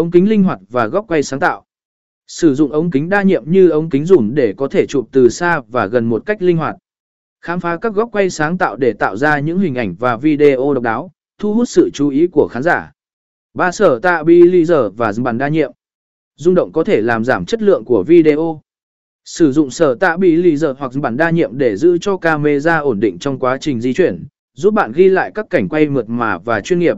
ống kính linh hoạt và góc quay sáng tạo. Sử dụng ống kính đa nhiệm như ống kính rủm để có thể chụp từ xa và gần một cách linh hoạt. Khám phá các góc quay sáng tạo để tạo ra những hình ảnh và video độc đáo, thu hút sự chú ý của khán giả. Ba sở tạ giờ và bàn đa nhiệm. Rung động có thể làm giảm chất lượng của video. Sử dụng sở tạ giờ hoặc bản đa nhiệm để giữ cho camera ổn định trong quá trình di chuyển, giúp bạn ghi lại các cảnh quay mượt mà và chuyên nghiệp.